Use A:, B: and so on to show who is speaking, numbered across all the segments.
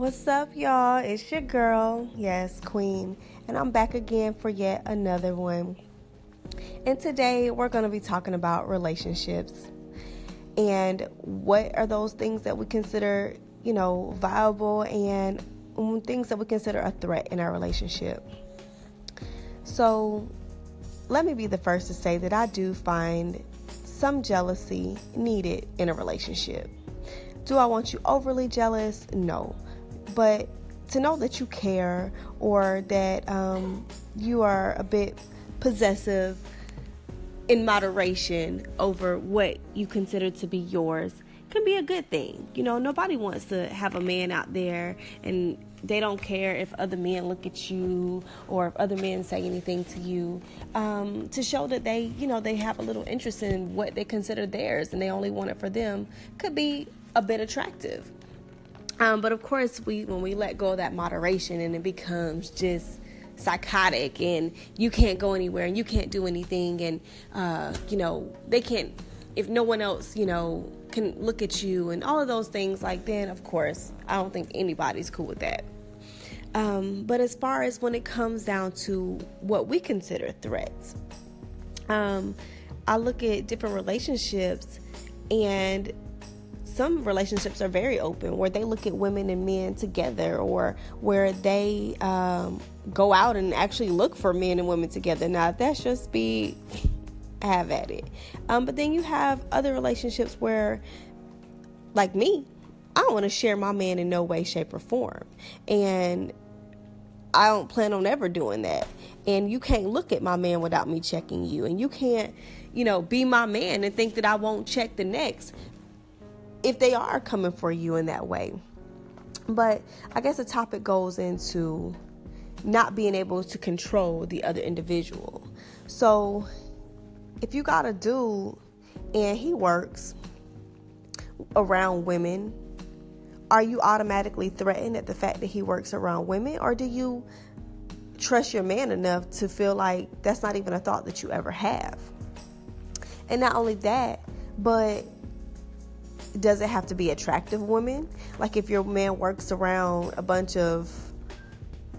A: What's up, y'all? It's your girl, yes, Queen, and I'm back again for yet another one. And today we're going to be talking about relationships and what are those things that we consider, you know, viable and mm, things that we consider a threat in our relationship. So, let me be the first to say that I do find some jealousy needed in a relationship. Do I want you overly jealous? No. But to know that you care or that um, you are a bit possessive in moderation over what you consider to be yours can be a good thing. You know, nobody wants to have a man out there and they don't care if other men look at you or if other men say anything to you um, to show that they, you know, they have a little interest in what they consider theirs and they only want it for them could be a bit attractive. Um, but of course, we when we let go of that moderation and it becomes just psychotic and you can't go anywhere and you can't do anything and uh, you know they can't if no one else you know can look at you and all of those things like then of course i don't think anybody's cool with that. Um, but as far as when it comes down to what we consider threats um, i look at different relationships and some relationships are very open where they look at women and men together or where they um, go out and actually look for men and women together now that's just be have at it. Um, but then you have other relationships where, like me, I don't want to share my man in no way, shape, or form. And I don't plan on ever doing that. And you can't look at my man without me checking you. And you can't, you know, be my man and think that I won't check the next if they are coming for you in that way. But I guess the topic goes into not being able to control the other individual. So if you got a dude and he works around women, are you automatically threatened at the fact that he works around women? Or do you trust your man enough to feel like that's not even a thought that you ever have? And not only that, but does it have to be attractive women? Like if your man works around a bunch of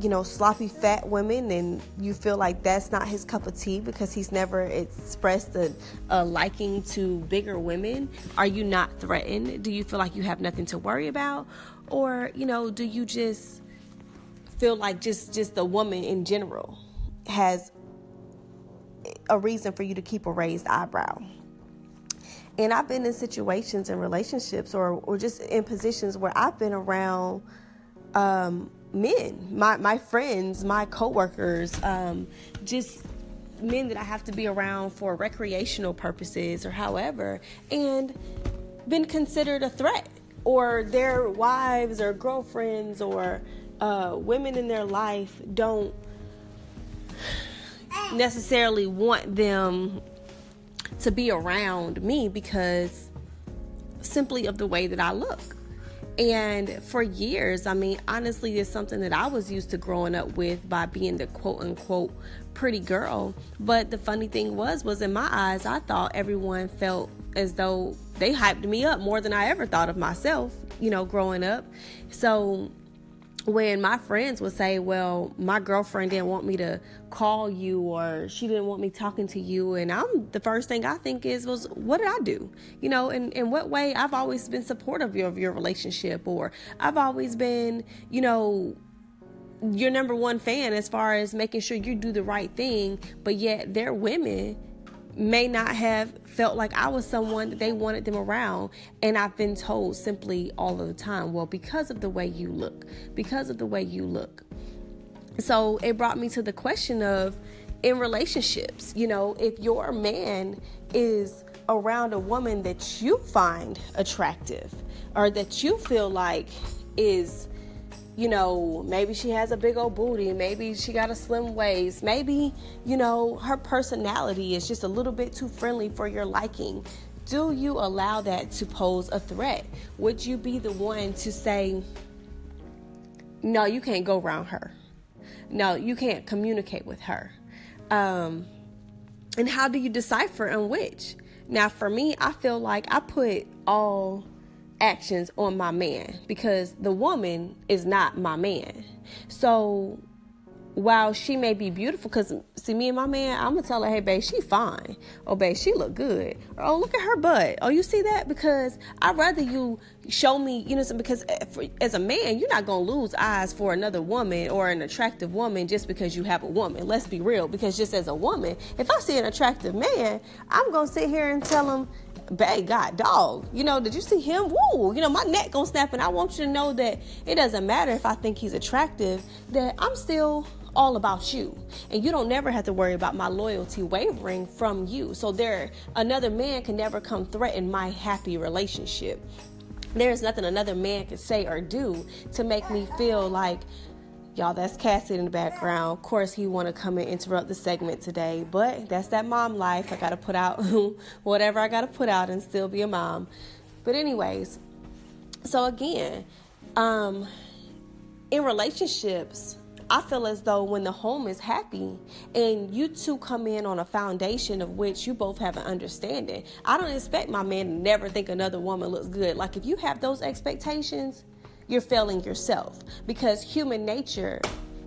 A: you know, sloppy fat women and you feel like that's not his cup of tea because he's never expressed a, a, liking to bigger women, are you not threatened? Do you feel like you have nothing to worry about? Or, you know, do you just feel like just just the woman in general has a reason for you to keep a raised eyebrow? And I've been in situations and relationships or, or just in positions where I've been around um, men, my my friends, my coworkers, um, just men that I have to be around for recreational purposes or however, and been considered a threat, or their wives or girlfriends or uh, women in their life don't necessarily want them to be around me because simply of the way that I look. And for years, I mean, honestly, it's something that I was used to growing up with by being the quote unquote pretty girl. But the funny thing was, was in my eyes, I thought everyone felt as though they hyped me up more than I ever thought of myself, you know, growing up. So when my friends would say, Well, my girlfriend didn't want me to call you or she didn't want me talking to you, and I'm the first thing I think is, was what did I do? You know, and in what way I've always been supportive of your relationship, or I've always been, you know, your number one fan as far as making sure you do the right thing, but yet they're women may not have felt like I was someone that they wanted them around. And I've been told simply all of the time, well, because of the way you look, because of the way you look. So it brought me to the question of in relationships, you know, if your man is around a woman that you find attractive or that you feel like is you know, maybe she has a big old booty, maybe she got a slim waist, maybe, you know, her personality is just a little bit too friendly for your liking. Do you allow that to pose a threat? Would you be the one to say, no, you can't go around her? No, you can't communicate with her. Um, and how do you decipher on which? Now, for me, I feel like I put all actions on my man because the woman is not my man. So while she may be beautiful, because see me and my man, I'm gonna tell her, hey babe, she fine. Oh babe, she look good. Or, oh look at her butt. Oh you see that? Because I'd rather you show me, you know, because eh, as a man, you're not gonna lose eyes for another woman or an attractive woman just because you have a woman. Let's be real. Because just as a woman, if I see an attractive man, I'm gonna sit here and tell him, babe, God, dog, you know, did you see him? Woo, you know, my neck gonna snap, and I want you to know that it doesn't matter if I think he's attractive, that I'm still all about you. And you don't never have to worry about my loyalty wavering from you. So there another man can never come threaten my happy relationship. There's nothing another man can say or do to make me feel like y'all that's cassie in the background. Of course he want to come and interrupt the segment today but that's that mom life. I gotta put out whatever i gotta put out and still be a mom. But anyways so again um in relationships I feel as though when the home is happy and you two come in on a foundation of which you both have an understanding, I don't expect my man to never think another woman looks good. Like if you have those expectations, you're failing yourself because human nature,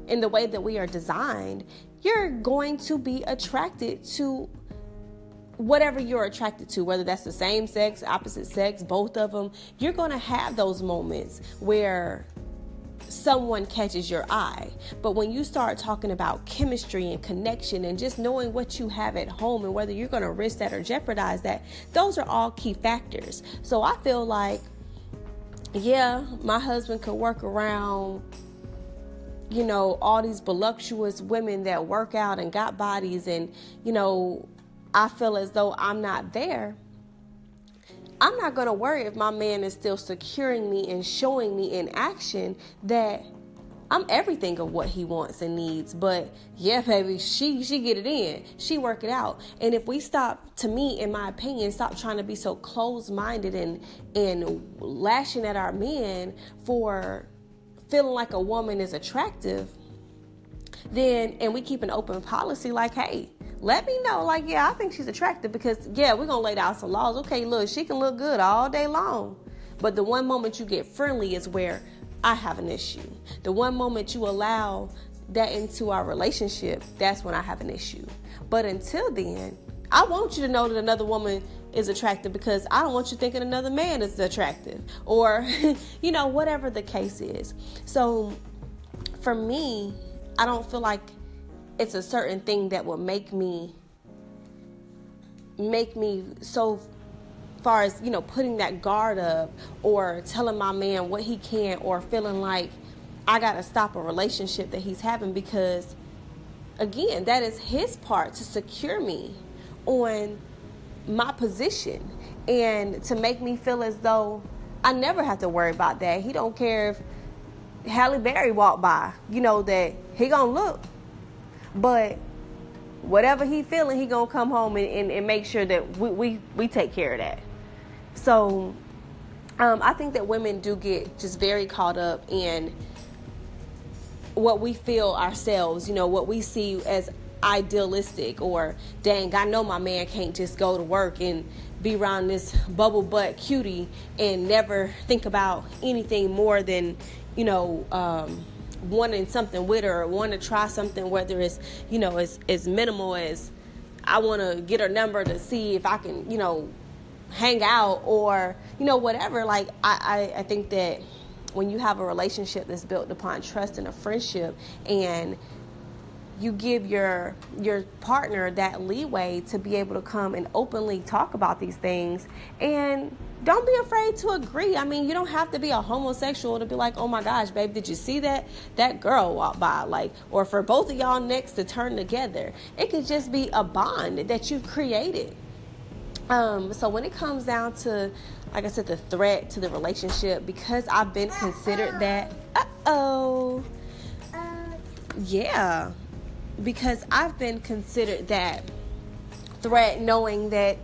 A: in the way that we are designed, you're going to be attracted to whatever you're attracted to, whether that's the same sex, opposite sex, both of them, you're going to have those moments where someone catches your eye. But when you start talking about chemistry and connection and just knowing what you have at home and whether you're going to risk that or jeopardize that, those are all key factors. So I feel like, yeah, my husband could work around you know, all these voluptuous women that work out and got bodies, and you know, I feel as though I'm not there. I'm not going to worry if my man is still securing me and showing me in action that I'm everything of what he wants and needs. But yeah, baby, she she get it in. She work it out. And if we stop, to me, in my opinion, stop trying to be so closed-minded and and lashing at our men for feeling like a woman is attractive, then and we keep an open policy like, hey, let me know. Like, yeah, I think she's attractive because, yeah, we're to lay down some laws. Okay, look, she can look good all day long. But the one moment you get friendly is where I have an issue. The one moment you allow that into our relationship, that's when I have an issue. But until then, I want you to know that another woman is attractive because I don't want you thinking another man is attractive or, you know, whatever the case is. So for me, I don't feel like it's a certain thing that will make me make me so far as you know putting that guard up or telling my man what he can or feeling like I got to stop a relationship that he's having because again that is his part to secure me on my position and to make me feel as though I never have to worry about that. He don't care if Halle Berry walked by, you know that he to look but whatever he feeling, he gonna come home and, and, and make sure that we, we, we take care of that. So um, I think that women do get just very caught up in what we feel ourselves, you know, what we see as idealistic or dang, I know my man can't just go to work and be around this bubble butt cutie and never think about anything more than, you know, um, wanting something with her or want to try something, whether it's, you know, as, as minimal as I want to get her number to see if I can, you know, hang out or, you know, whatever. Like, I, I, I think that when you have a relationship that's built upon trust and a friendship and you give your your partner that leeway to be able to come and openly talk about these things and don't be afraid to agree. I mean, you don't have to be a homosexual to be like, oh my gosh, babe, did you see that? That girl walked by. Like, or for both of y'all next to turn together. It could just be a bond that you've created. Um, so when it comes down to, like I said, the threat to the relationship, because I've been considered that, uh oh. Yeah. Because I've been considered that threat, knowing that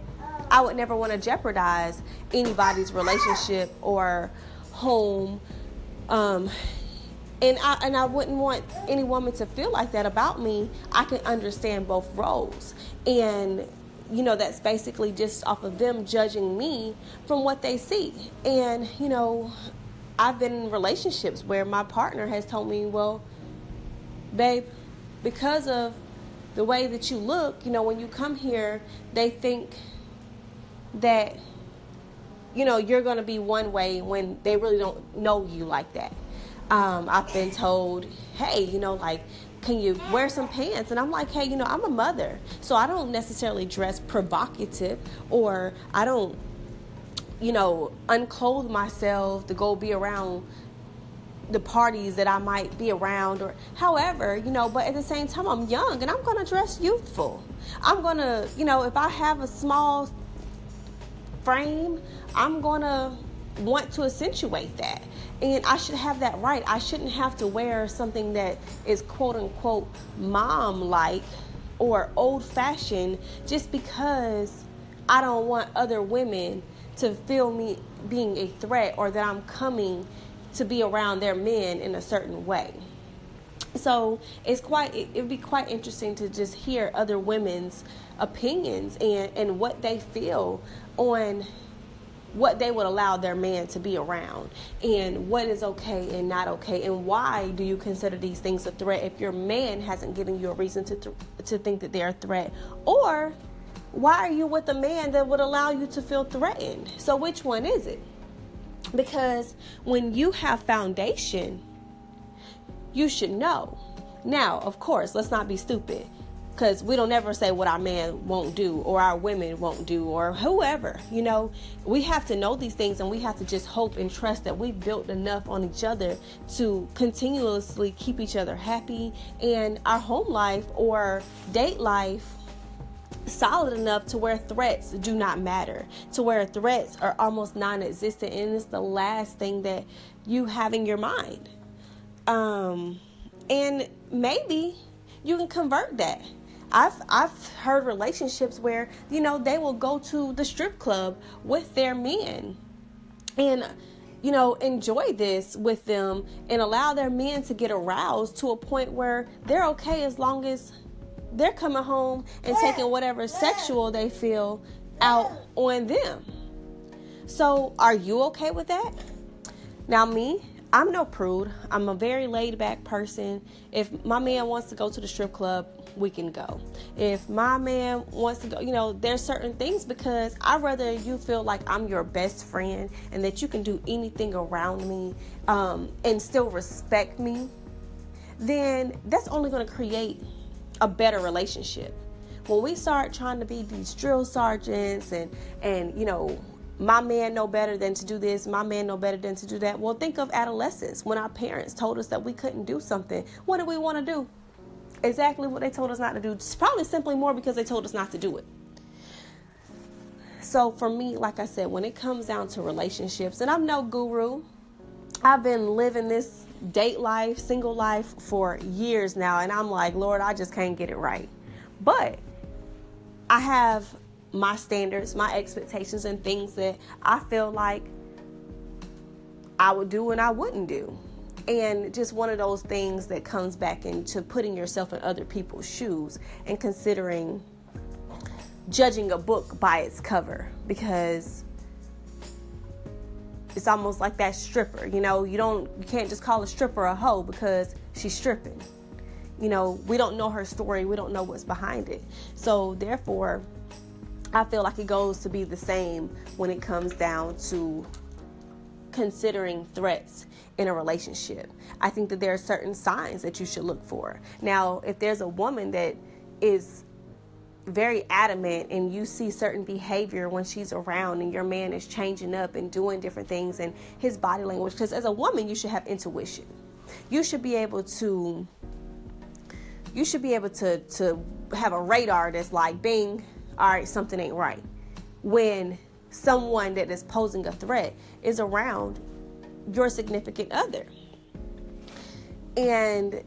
A: I would never want to jeopardize anybody's relationship or home. Um, and I and I wouldn't want any woman to feel like that about me. I can understand both roles. And you know, that's basically just off of them judging me from what they see. And, you know, I've been in relationships where my partner has told me, well, babe, because of the way that you look, you know, when you come here, they think that, you know, you're going to be one way when they really don't know you like that. Um, I've been told, hey, you know, like, can you wear some pants? And I'm like, hey, you know, I'm a mother, so I don't necessarily dress provocative or I don't, you know, unclothe myself to go be around the parties that I might be around or however, you know, but at the same time I'm young and I'm going to dress youthful. I'm going to, you know, if I have a small frame, I'm going to want to accentuate that. And I should have that right. I shouldn't have to wear something that is quote unquote mom like or old fashioned just because I don't want other women to feel me being a threat or that I'm coming to be around their men in a certain way. So it's quite it would be quite interesting to just hear other women's opinions and and what they feel on what they would allow their man to be around and what is okay and not okay and why do you consider these things a threat if your man hasn't given you a reason to th- to think that they're a threat? Or why are you with a man that would allow you to feel threatened? So which one is it? Because when you have foundation you should know. Now of course let's not be stupid because we don't ever say what our man won't do or our women won't do or whoever you know? We have to know these things and we have to just hope and trust that we've built enough on each other to continuously keep each other happy and our home life or date life solid enough to where threats do not matter to where threats are almost non-existent and it's the last thing that you have in your mind. Um and maybe you can convert that I've I've heard relationships where you know they will go to the strip club with their men, and you know enjoy this with them and allow their men to get aroused to a point where they're okay as long as they're coming home and taking whatever sexual they feel out on them. So, are you okay with that? Now, me, I'm no prude. I'm a very laid back person. If my man wants to go to the strip club, we can go. If my man wants to go, you know, there's certain things because I'd rather you feel like I'm your best friend and that you can do anything around me um, and still respect me, then that's only going to create a better relationship. When we start trying to be these drill sergeants and and you know my man know better than to do this, my man know better than to do that. Well, think of adolescence when our parents told us that we couldn't do something. What did we want to do? exactly what they told us not to do. It's probably simply more because they told us not to do it. So for me, like I said, when it comes down to relationships, and I'm no guru, I've been living this date life, single life for years now, and I'm like, Lord, I just can't get it right. But I have my standards, my expectations, and things that I feel like I would do and I wouldn't do. And just one of those things that comes back into putting yourself in other people's shoes and considering judging a book by its cover because it's almost like that stripper you know? You don't you can't just call a stripper a hoe because she's stripping. You know we don't know her story we don't know what's behind it. So therefore i feel like it goes to be the same when it comes down to considering threats in a relationship. I think that there are certain signs that you should look for. Now, if there's a woman that is very adamant and you see certain behavior when she's around and your man is changing up and doing different things and his body language because as a woman you should have intuition you should be able to you should be able to to have a radar that's like bing all right something ain't right when someone that is posing a threat is around your significant other. And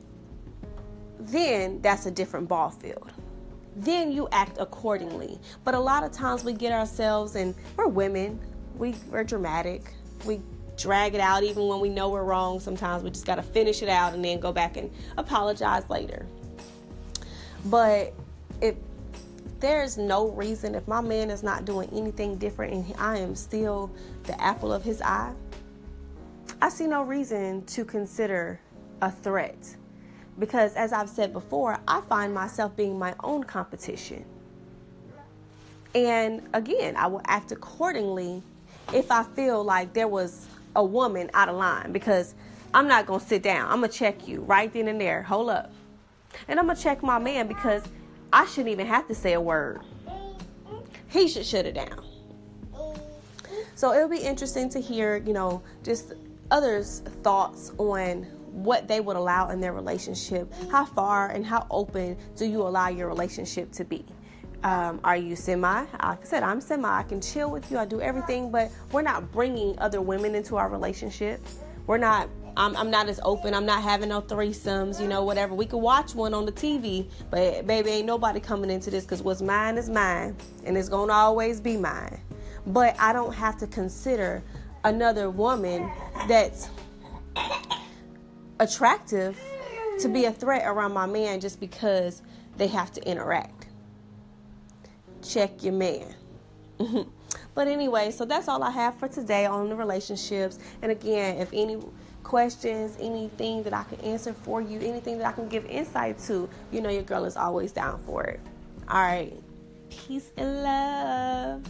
A: then that's a different ball field. Then you act accordingly. But a lot of times we get ourselves, and we're women, we, we're dramatic. We drag it out even when we know we're wrong. Sometimes we just got to finish it out and then go back and apologize later. But if there's no reason if my man is not doing anything different and I am still the apple of his eye, I see no reason to consider a threat. Because as I've said before, I find myself being my own competition. And again, I will act accordingly if I feel like there was a woman out of line because I'm not going to sit down. I'm going to check you right then and there. Hold up. And I'm going to check my man because I shouldn't even have to say a word. He should shut it down. So it'll be interesting to hear, you know, just others' thoughts on what they would allow in their relationship. How far and how open do you allow your relationship to be? Um, are you semi? Like I said, I'm semi. I can chill with you. I do everything, but we're not bringing other women into our relationship. We're not. I'm, I'm not as open. I'm not having no threesomes. You know, whatever. We could watch one on the TV, but baby, ain't nobody coming into this because what's mine is mine, and it's gonna always be mine. But I don't have to consider another woman that's attractive to be a threat around my man just because they have to interact. Check your man. but anyway, so that's all I have for today on the relationships. And again, if any questions, anything that I can answer for you, anything that I can give insight to, you know your girl is always down for it. All right. Peace and love.